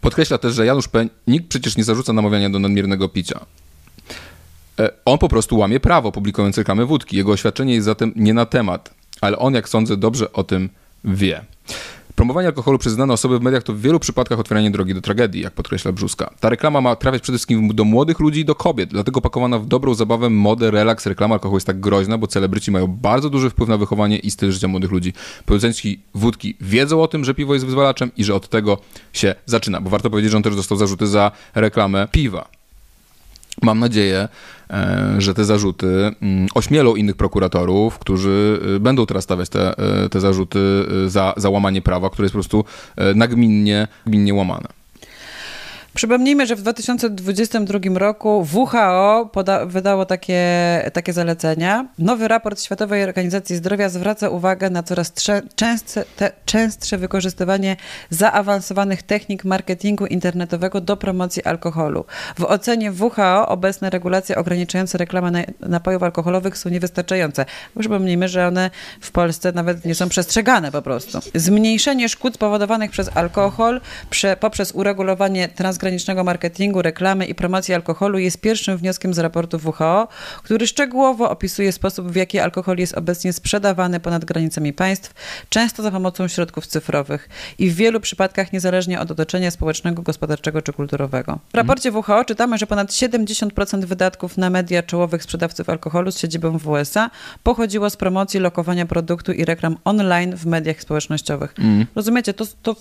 Podkreśla też, że Janusz P. nikt przecież nie zarzuca namawiania do nadmiernego picia. E, On po prostu łamie prawo, publikując reklamy wódki. Jego oświadczenie jest zatem nie na temat, ale on, jak sądzę, dobrze o tym wie. Promowanie alkoholu przez znane osoby w mediach to w wielu przypadkach otwieranie drogi do tragedii, jak podkreśla Brzuska. Ta reklama ma trafiać przede wszystkim do młodych ludzi i do kobiet, dlatego pakowana w dobrą zabawę, modę, relaks, reklama alkoholu jest tak groźna, bo celebryci mają bardzo duży wpływ na wychowanie i styl życia młodych ludzi. Producenci wódki wiedzą o tym, że piwo jest wyzwalaczem i że od tego się zaczyna, bo warto powiedzieć, że on też dostał zarzuty za reklamę piwa. Mam nadzieję, e, że te zarzuty mm, ośmielą innych prokuratorów, którzy e, będą teraz stawiać te, e, te zarzuty e, za, za łamanie prawa, które jest po prostu e, nagminnie, gminnie łamane. Przypomnijmy, że w 2022 roku WHO poda- wydało takie, takie zalecenia. Nowy raport Światowej Organizacji Zdrowia zwraca uwagę na coraz trze- częstsze, te, częstsze wykorzystywanie zaawansowanych technik marketingu internetowego do promocji alkoholu. W ocenie WHO obecne regulacje ograniczające reklamę na- napojów alkoholowych są niewystarczające. Przypomnijmy, że one w Polsce nawet nie są przestrzegane po prostu. Zmniejszenie szkód spowodowanych przez alkohol prze, poprzez uregulowanie transgranicznych transgranicznego marketingu, reklamy i promocji alkoholu jest pierwszym wnioskiem z raportu WHO, który szczegółowo opisuje sposób, w jaki alkohol jest obecnie sprzedawany ponad granicami państw, często za pomocą środków cyfrowych i w wielu przypadkach niezależnie od otoczenia społecznego, gospodarczego czy kulturowego. W raporcie WHO czytamy, że ponad 70% wydatków na media czołowych sprzedawców alkoholu z siedzibą w USA pochodziło z promocji, lokowania produktu i reklam online w mediach społecznościowych. Rozumiecie, to, to,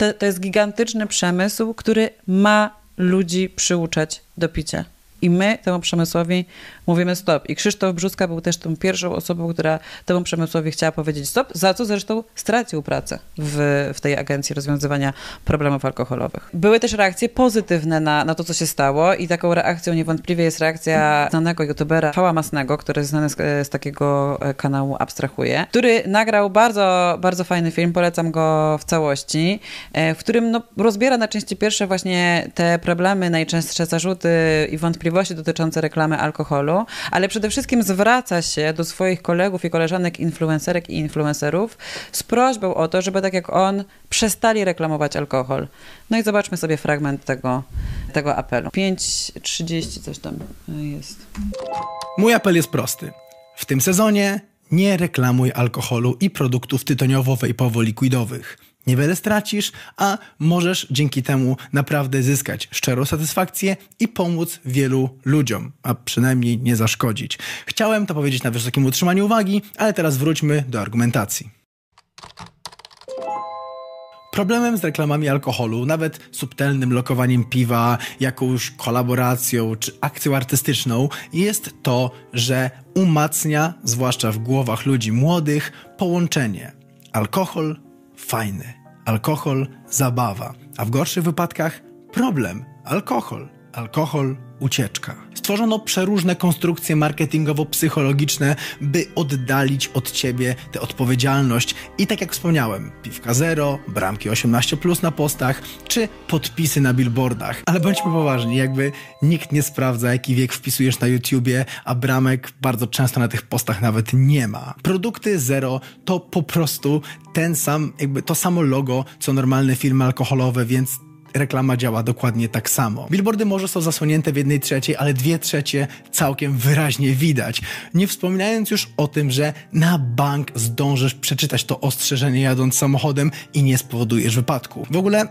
to, to jest gigantyczny przemysł, który ma ludzi przyuczać do picia. I my temu przemysłowi mówimy stop. I Krzysztof Brzuska był też tą pierwszą osobą, która temu przemysłowi chciała powiedzieć stop, za co zresztą stracił pracę w, w tej agencji rozwiązywania problemów alkoholowych. Były też reakcje pozytywne na, na to, co się stało i taką reakcją niewątpliwie jest reakcja znanego youtubera Pała Masnego, który jest znany z, z takiego e, kanału Abstrahuje, który nagrał bardzo, bardzo fajny film, polecam go w całości, e, w którym no, rozbiera na części pierwsze właśnie te problemy, najczęstsze zarzuty i wątpliwości dotyczące reklamy alkoholu, ale przede wszystkim zwraca się do swoich kolegów i koleżanek influencerek i influencerów z prośbą o to, żeby tak jak on przestali reklamować alkohol. No i zobaczmy sobie fragment tego, tego apelu. 5.30 coś tam jest. Mój apel jest prosty. W tym sezonie nie reklamuj alkoholu i produktów tytoniowo-wejpowo-likwidowych. Niewiele stracisz, a możesz dzięki temu naprawdę zyskać szczerą satysfakcję i pomóc wielu ludziom, a przynajmniej nie zaszkodzić. Chciałem to powiedzieć na wysokim utrzymaniu uwagi, ale teraz wróćmy do argumentacji. Problemem z reklamami alkoholu, nawet subtelnym lokowaniem piwa, jakąś kolaboracją czy akcją artystyczną, jest to, że umacnia, zwłaszcza w głowach ludzi młodych, połączenie alkohol fajny, alkohol zabawa, a w gorszych wypadkach problem alkohol, alkohol ucieczka. Stworzono przeróżne konstrukcje marketingowo-psychologiczne, by oddalić od ciebie tę odpowiedzialność. I tak jak wspomniałem, piwka zero, bramki 18 plus na postach, czy podpisy na billboardach. Ale bądźmy poważni, jakby nikt nie sprawdza, jaki wiek wpisujesz na YouTubie, a bramek bardzo często na tych postach nawet nie ma. Produkty zero to po prostu ten sam, jakby to samo logo, co normalne firmy alkoholowe, więc reklama działa dokładnie tak samo. Billboardy może są zasłonięte w jednej trzeciej, ale dwie trzecie całkiem wyraźnie widać. Nie wspominając już o tym, że na bank zdążysz przeczytać to ostrzeżenie jadąc samochodem i nie spowodujesz wypadku. W ogóle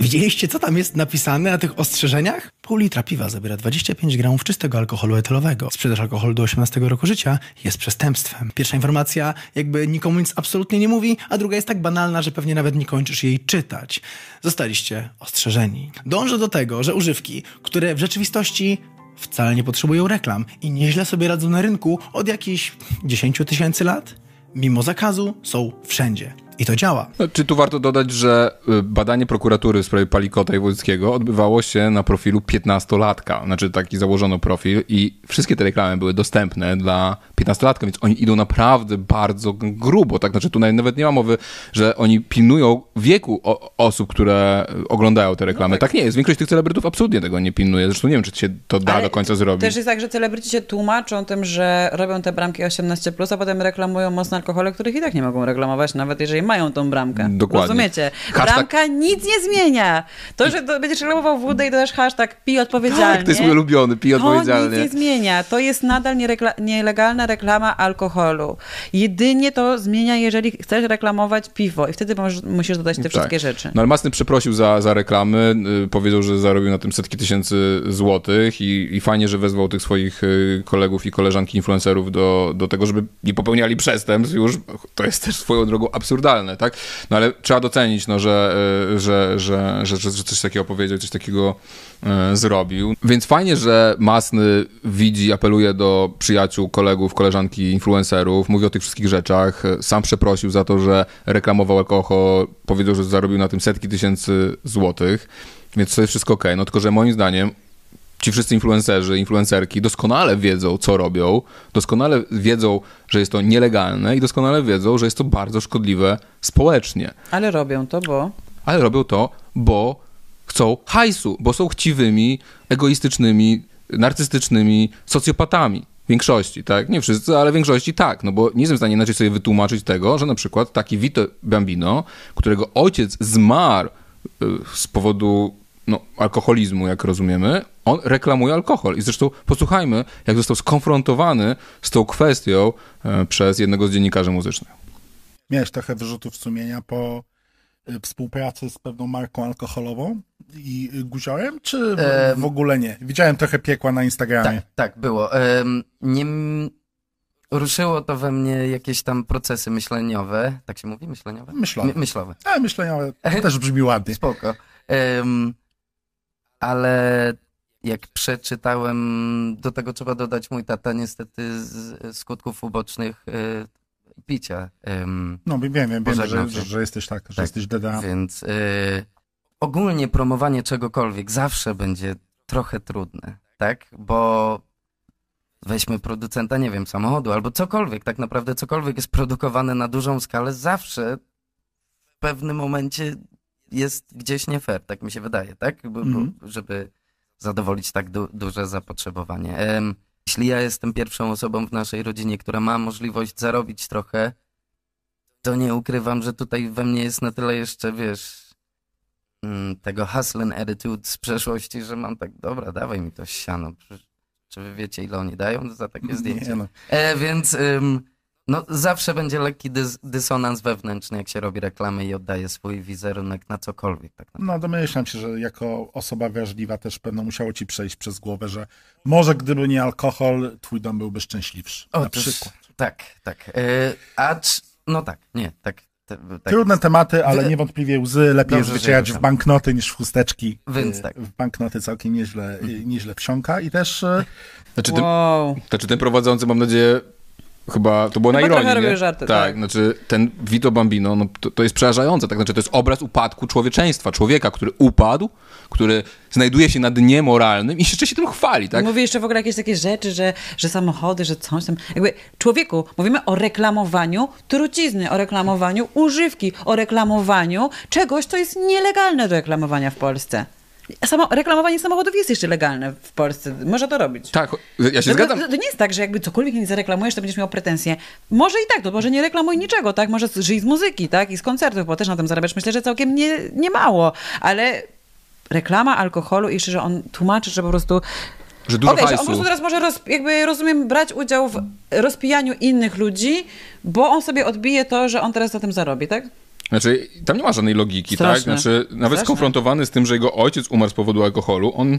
Widzieliście, co tam jest napisane na tych ostrzeżeniach? Pół litra piwa zabiera 25 gramów czystego alkoholu etylowego. Sprzedaż alkoholu do 18 roku życia jest przestępstwem. Pierwsza informacja jakby nikomu nic absolutnie nie mówi, a druga jest tak banalna, że pewnie nawet nie kończysz jej czytać. Zostaliście ostrzeżeni. Dążę do tego, że używki, które w rzeczywistości wcale nie potrzebują reklam i nieźle sobie radzą na rynku od jakichś 10 tysięcy lat, mimo zakazu są wszędzie. I to działa. No, czy tu warto dodać, że y, badanie prokuratury w sprawie Palikota i Wojckiego odbywało się na profilu 15-latka. Znaczy taki założono profil i wszystkie te reklamy były dostępne dla 15-latka, więc oni idą naprawdę bardzo grubo. Tak? Znaczy tu nawet nie ma mowy, że oni pilnują wieku osób, które oglądają te reklamy. tak. nie jest. Większość tych celebrytów absolutnie tego nie pilnuje. Zresztą nie wiem, czy się to da Ale do końca zrobić. Też jest tak, że celebryci się tłumaczą tym, że robią te bramki 18+, a potem reklamują mocne alkohole, których i tak nie mogą reklamować, nawet jeżeli mają tą bramkę. Dokładnie. Rozumiecie? Hashtag- Bramka nic nie zmienia. To, że to będziesz reklamował wódę i dodasz hashtag pij odpowiedzialnie. Tak, to jest mój ulubiony, pij To odpowiedzialnie. nic nie zmienia. To jest nadal nielegalna reklama alkoholu. Jedynie to zmienia, jeżeli chcesz reklamować piwo i wtedy możesz, musisz dodać te wszystkie rzeczy. No ale Masny przeprosił za, za reklamy, y, powiedział, że zarobił na tym setki tysięcy złotych i, i fajnie, że wezwał tych swoich y, kolegów i koleżanki influencerów do, do tego, żeby nie popełniali przestępstw już. To jest też swoją drogą absurdalne, tak? No ale trzeba docenić, no, że, y, że, że, że, że, że coś takiego powiedział, coś takiego y, zrobił. Więc fajnie, że Masny widzi, apeluje do przyjaciół, kolegów, koleżanki influencerów, mówi o tych wszystkich rzeczach. Sam przeprosił za to, że reklamował alkohol, powiedział, że zarobił na tym setki tysięcy złotych, więc to jest wszystko ok. No tylko, że moim zdaniem ci wszyscy influencerzy, influencerki doskonale wiedzą, co robią, doskonale wiedzą, że jest to nielegalne i doskonale wiedzą, że jest to bardzo szkodliwe społecznie. Ale robią to, bo... Ale robią to, bo chcą hajsu, bo są chciwymi, egoistycznymi, narcystycznymi socjopatami. W większości, tak? Nie wszyscy, ale większości tak, no bo nie jestem w stanie inaczej sobie wytłumaczyć tego, że na przykład taki Vito Bambino, którego ojciec zmarł y, z powodu no, alkoholizmu, jak rozumiemy, on reklamuje alkohol. I zresztą posłuchajmy, jak został skonfrontowany z tą kwestią e, przez jednego z dziennikarzy muzycznych. Miałeś trochę wyrzutów sumienia po y, współpracy z pewną marką alkoholową i guziorem, czy w, ogóle nie? Widziałem trochę piekła na Instagramie. Tak, tak, było. Nie, ruszyło to we mnie jakieś tam procesy myśleniowe. Tak się mówi? Myśleniowe? Myślowe. My, myślowe. Ale myślę, że też brzmi ładnie. Spoko. Em, ale jak przeczytałem, do tego trzeba dodać mój tata niestety z skutków ubocznych e, picia. Em, No wiem, wiem, wiem, że, że, jesteś tak, że Tak. jesteś DDA. Więc y, ogólnie promowanie czegokolwiek zawsze będzie trochę trudne, tak? Bo weźmy producenta, nie wiem, samochodu albo cokolwiek, tak naprawdę cokolwiek jest produkowane na dużą skalę, zawsze w pewnym momencie jest gdzieś nie fair, tak mi się wydaje, tak? Bo, bo, Mhm. żeby zadowolić tak du duże zapotrzebowanie. Jeśli ja jestem pierwszą osobą w naszej rodzinie, która ma możliwość zarobić trochę, to nie ukrywam, że tutaj we mnie jest na tyle jeszcze, wiesz, mm, tego hustling attitude z przeszłości, że mam tak, dobra, dawaj mi to siano. Czy wy wiecie, ile oni dają za takie zdjęcie? Nie, no. E, więc ym, no, zawsze będzie lekki dys dysonans wewnętrzny, jak się robi reklamy i oddaje swój wizerunek na cokolwiek. Tak naprawdę. no domyślam się, że jako osoba wrażliwa też pewno musiało ci przejść przez głowę, że może gdyby nie alkohol, twój dom byłby szczęśliwszy. na Otóż, przykład. Tak, tak. E, acz, no tak, nie, tak. tak Trudne jest. tematy, ale niewątpliwie łzy lepiej jest Dobrze, je w banknoty niż w chusteczki. Więc Y, tak. W banknoty całkiem nieźle, nieźle wsiąka i też y, Znaczy, ten, Wow. znaczy ten prowadzący, mam nadzieję, chyba to było na Chyba ironię, robił nie? żarty, tak, tak. znaczy ten Vito Bambino, no, to, to jest przerażające, tak? Znaczy to jest obraz upadku człowieczeństwa, człowieka, który upadł, który znajduje się na dnie moralnym i się jeszcze się tym chwali, tak? Mówi jeszcze w ogóle jakieś takie rzeczy, że, że samochody, że coś tam. Jakby człowieku, mówimy o reklamowaniu trucizny, o reklamowaniu używki, o reklamowaniu czegoś, co jest nielegalne do reklamowania w Polsce. Samo, reklamowanie samochodów jest jeszcze legalne w Polsce. Można to robić. Tak, ja się To, zgadzam. to, to nie jest tak, że jakby cokolwiek nie zareklamujesz, to będziesz miał pretensje. Może i tak, to może nie reklamuj niczego, tak? Może żyj z muzyki, tak? I z koncertów, bo też na tym zarabiasz. Myślę, że całkiem nie, nie mało. Ale reklama alkoholu i że on tłumaczy, że po prostu Że dużo Okej, że on po prostu teraz może, roz, jakby rozumiem, brać udział w rozpijaniu innych ludzi, bo on sobie odbije to, że on teraz na tym zarobi, tak? Znaczy, tam nie ma żadnej logiki, Straszne. tak? Znaczy, nawet Straszne. skonfrontowany z tym, że jego ojciec umarł z powodu alkoholu, on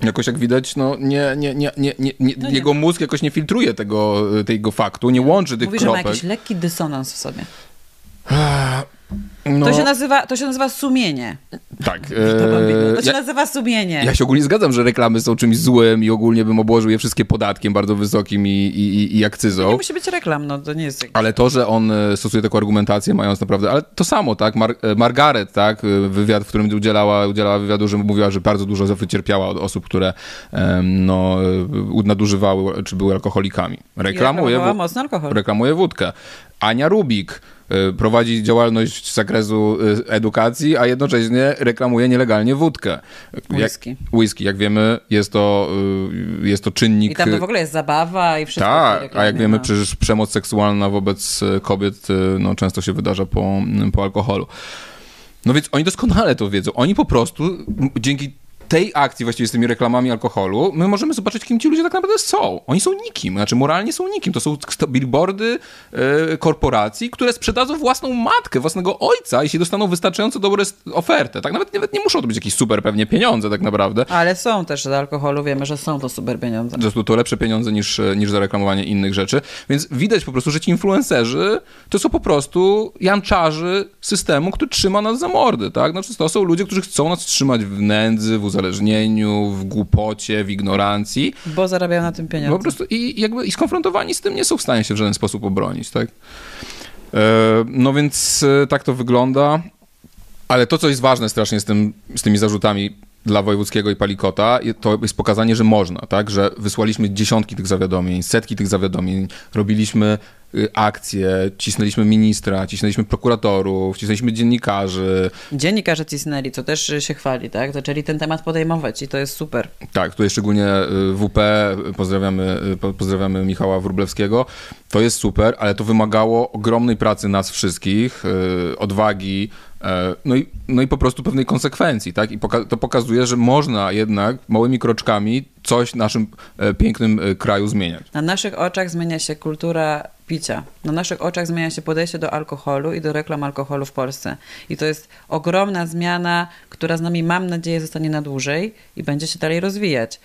jakoś jak widać, no nie, nie, nie, nie, nie, nie, No nie. jego mózg jakoś nie filtruje tego, tego faktu, nie łączy tych Mówi, że ma kropek. jakiś lekki dysonans w sobie. No, To, się nazywa, to się nazywa sumienie. tak. To E, się ja, nazywa sumienie. ja się ogólnie zgadzam, że reklamy są czymś złym i ogólnie bym obłożył je wszystkie podatkiem bardzo wysokim i, i, i- i akcyzą. Nie musi być reklam, no to nie jest... Ale to, że on e, stosuje taką argumentację, mając naprawdę, ale to samo, tak, Mar e, Margaret, tak, e, wywiad, w którym udzielała, udzielała wywiadu, że mówiła, że bardzo dużo wycierpiała od osób, które no, nadużywały, czy były alkoholikami. Reklamuje, reklamowała wó- mocno alkohol. reklamuje wódkę. Ania Rubik e, prowadzi działalność z zakresu e, edukacji, a jednocześnie reklamuje nielegalnie wódkę. Whisky. Jak, whisky, jak wiemy, jest to, e, jest to czynnik... I tam to w ogóle jest zabawa i wszystko. Tak, a jak wiemy, no. przecież przemoc seksualna wobec kobiet no, często się wydarza po, po alkoholu. No więc oni doskonale to wiedzą. Oni po prostu dzięki tej akcji właściwie z tymi reklamami alkoholu, my możemy zobaczyć, kim ci ludzie tak naprawdę są. Oni są nikim, znaczy moralnie są nikim. To są billboardy e, korporacji, które sprzedadzą własną matkę, własnego ojca, jeśli dostaną wystarczająco dobrą ofertę. Tak nawet, nawet nie muszą to być jakieś super pewnie pieniądze tak naprawdę. Ale są też z alkoholu, wiemy, że są to super pieniądze. To są to lepsze pieniądze niż, niż za reklamowanie innych rzeczy. Więc widać po prostu, że ci influencerzy to są po prostu janczarzy systemu, który trzyma nas za mordy, tak? Znaczy, to są ludzie, którzy chcą nas trzymać w nędzy, w uzależnieniu, w głupocie, w ignorancji. Bo zarabiają na tym pieniądze. Po prostu i, jakby, i skonfrontowani z tym nie są w stanie się w żaden sposób obronić, tak? E, no więc e, tak to wygląda. Ale to, co jest ważne strasznie z, tym, z tymi zarzutami dla Wojewódzkiego i Palikota, to jest pokazanie, że można, tak? Że wysłaliśmy dziesiątki tych zawiadomień, setki tych zawiadomień, robiliśmy y, akcje, cisnęliśmy ministra, cisnęliśmy prokuratorów, cisnęliśmy dziennikarzy. Dziennikarze cisnęli, co też się chwali, tak? Zaczęli ten temat podejmować i to jest super. Tak, tutaj szczególnie y, WP, pozdrawiamy, y, po- pozdrawiamy Michała Wróblewskiego. To jest super, ale to wymagało ogromnej pracy nas wszystkich, odwagi, no i, no i po prostu pewnej konsekwencji, tak? I poka- to pokazuje, że można jednak małymi kroczkami coś w naszym e, pięknym e, kraju zmieniać. Na naszych oczach zmienia się kultura picia. Na naszych oczach zmienia się podejście do alkoholu i do reklam alkoholu w Polsce. I to jest ogromna zmiana, która z nami, mam nadzieję, zostanie na dłużej i będzie się dalej rozwijać.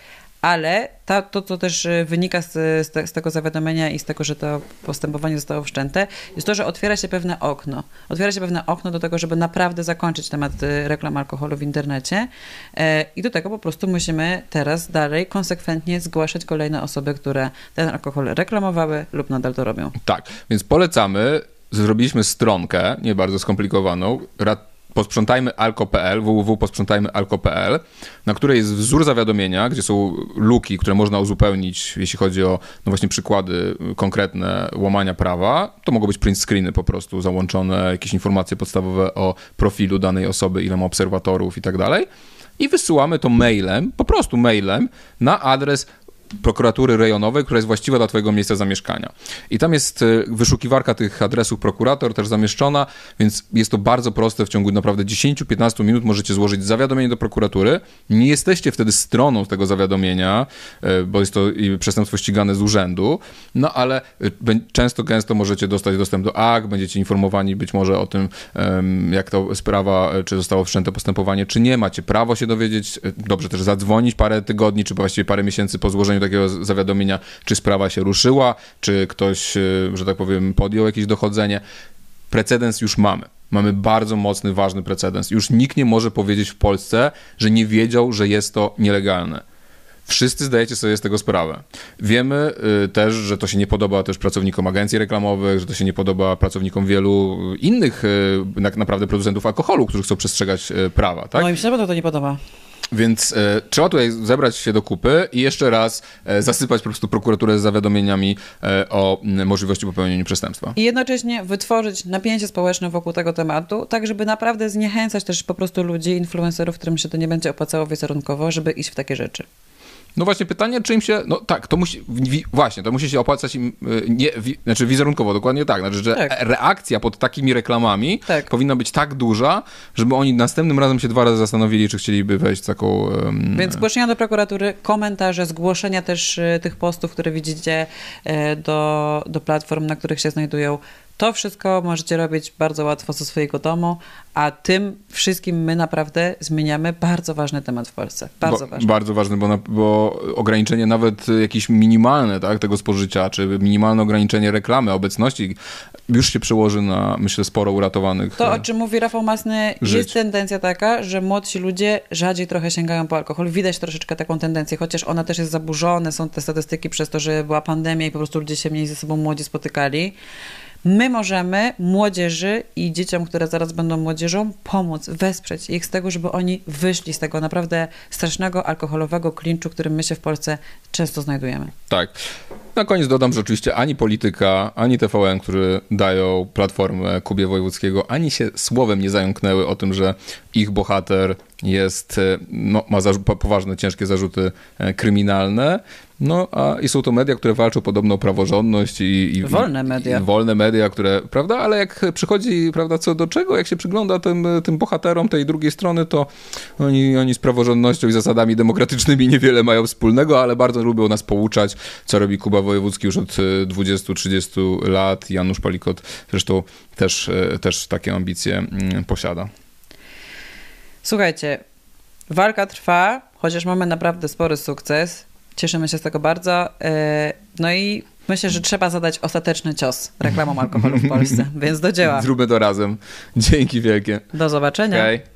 Ale ta, to, co też y, wynika z, z, te, z tego zawiadomienia i z tego, że to postępowanie zostało wszczęte, jest to, że otwiera się pewne okno. Otwiera się pewne okno do tego, żeby naprawdę zakończyć temat y, reklam alkoholu w internecie. E, I do tego po prostu musimy teraz dalej konsekwentnie zgłaszać kolejne osoby, które ten alkohol reklamowały lub nadal to robią. Tak, więc polecamy, zrobiliśmy stronkę, nie bardzo skomplikowaną, posprzątajmy alko.pl, www.posprzątajmyalko.pl, na której jest wzór zawiadomienia, gdzie są luki, które można uzupełnić, jeśli chodzi o no właśnie przykłady konkretne łamania prawa. To mogą być print screeny po prostu załączone, jakieś informacje podstawowe o profilu danej osoby, ile ma obserwatorów i tak dalej. I wysyłamy to mailem, po prostu mailem, na adres prokuratury rejonowej, która jest właściwa dla Twojego miejsca zamieszkania. I tam jest y, wyszukiwarka tych adresów prokurator też zamieszczona, więc jest to bardzo proste. W ciągu naprawdę 10-15 minut możecie złożyć zawiadomienie do prokuratury. Nie jesteście wtedy stroną tego zawiadomienia, y, bo jest to przestępstwo ścigane z urzędu, no ale bę- często, gęsto możecie dostać dostęp do akt, będziecie informowani być może o tym, jak to sprawa, czy zostało wszczęte postępowanie, czy nie. Macie prawo się dowiedzieć, dobrze też zadzwonić parę tygodni, czy właściwie parę miesięcy po złożeniu takiego zawiadomienia, czy sprawa się ruszyła, czy ktoś, y, że tak powiem, podjął jakieś dochodzenie. Precedens już mamy. Mamy bardzo mocny, ważny precedens. Już nikt nie może powiedzieć w Polsce, że nie wiedział, że jest to nielegalne. Wszyscy zdajecie sobie z tego sprawę. Wiemy y, też, że to się nie podoba też pracownikom agencji reklamowych, że to się nie podoba pracownikom wielu innych y, tak naprawdę producentów alkoholu, którzy chcą przestrzegać y, prawa, tak? No i mi się naprawdę to nie podoba. Więc e, trzeba tutaj zebrać się do kupy i jeszcze raz e, zasypać po prostu prokuraturę z zawiadomieniami e, o możliwości popełnienia przestępstwa. I jednocześnie wytworzyć napięcie społeczne wokół tego tematu, tak żeby naprawdę zniechęcać też po prostu ludzi, influencerów, którym się to nie będzie opłacało wizerunkowo, żeby iść w takie rzeczy. No właśnie pytanie, czy im się, no tak, to musi, właśnie, to musi się opłacać im, y, nie, wi, znaczy wizerunkowo, dokładnie tak, znaczy, że Tak. reakcja pod takimi reklamami Tak. powinna być tak duża, żeby oni następnym razem się dwa razy zastanowili, czy chcieliby wejść w taką... em, Więc zgłoszenia do prokuratury, komentarze, zgłoszenia też e, tych postów, które widzicie e, do, do platform, na których się znajdują. To wszystko możecie robić bardzo łatwo ze swojego domu, a tym wszystkim my naprawdę zmieniamy bardzo ważny temat w Polsce. Bardzo Ba- ważny. Bardzo ważny, bo, na, bo ograniczenie nawet jakieś minimalne tak, tego spożycia, czy minimalne ograniczenie reklamy, obecności już się przełoży na, myślę, sporo uratowanych. To, e, o czym mówi Rafał Masny, Żyć. jest tendencja taka, że młodsi ludzie rzadziej trochę sięgają po alkohol. Widać troszeczkę taką tendencję, chociaż ona też jest zaburzona, są te statystyki przez to, że była pandemia i po prostu ludzie się mniej ze sobą młodzi spotykali. My możemy młodzieży i dzieciom, które zaraz będą młodzieżą, pomóc, wesprzeć ich z tego, żeby oni wyszli z tego naprawdę strasznego alkoholowego klinczu, którym my się w Polsce często znajdujemy. Tak. Na koniec dodam, że oczywiście ani polityka, ani TVN, którzy dają platformę Kubie Wojewódzkiego, ani się słowem nie zająknęły o tym, że ich bohater jest, e, no, ma poważne, ciężkie zarzuty e, kryminalne. No, a i są to media, które walczą podobno o praworządność i, i Wolne media. I wolne media, które, prawda, ale jak przychodzi, prawda, co do czego, jak się przygląda tym, tym bohaterom tej drugiej strony, to oni, oni z praworządnością i zasadami demokratycznymi niewiele mają wspólnego, ale bardzo lubią nas pouczać, co robi Kuba Wojewódzki już od e, 20-30 lat. Janusz Palikot zresztą też, e, też takie ambicje mm, posiada. Słuchajcie, walka trwa, chociaż mamy naprawdę spory sukces. Cieszymy się z tego bardzo. E, No i myślę, że trzeba zadać ostateczny cios reklamom alkoholu w Polsce, więc do dzieła. Zróbmy to razem. Dzięki wielkie. Do zobaczenia. Hej.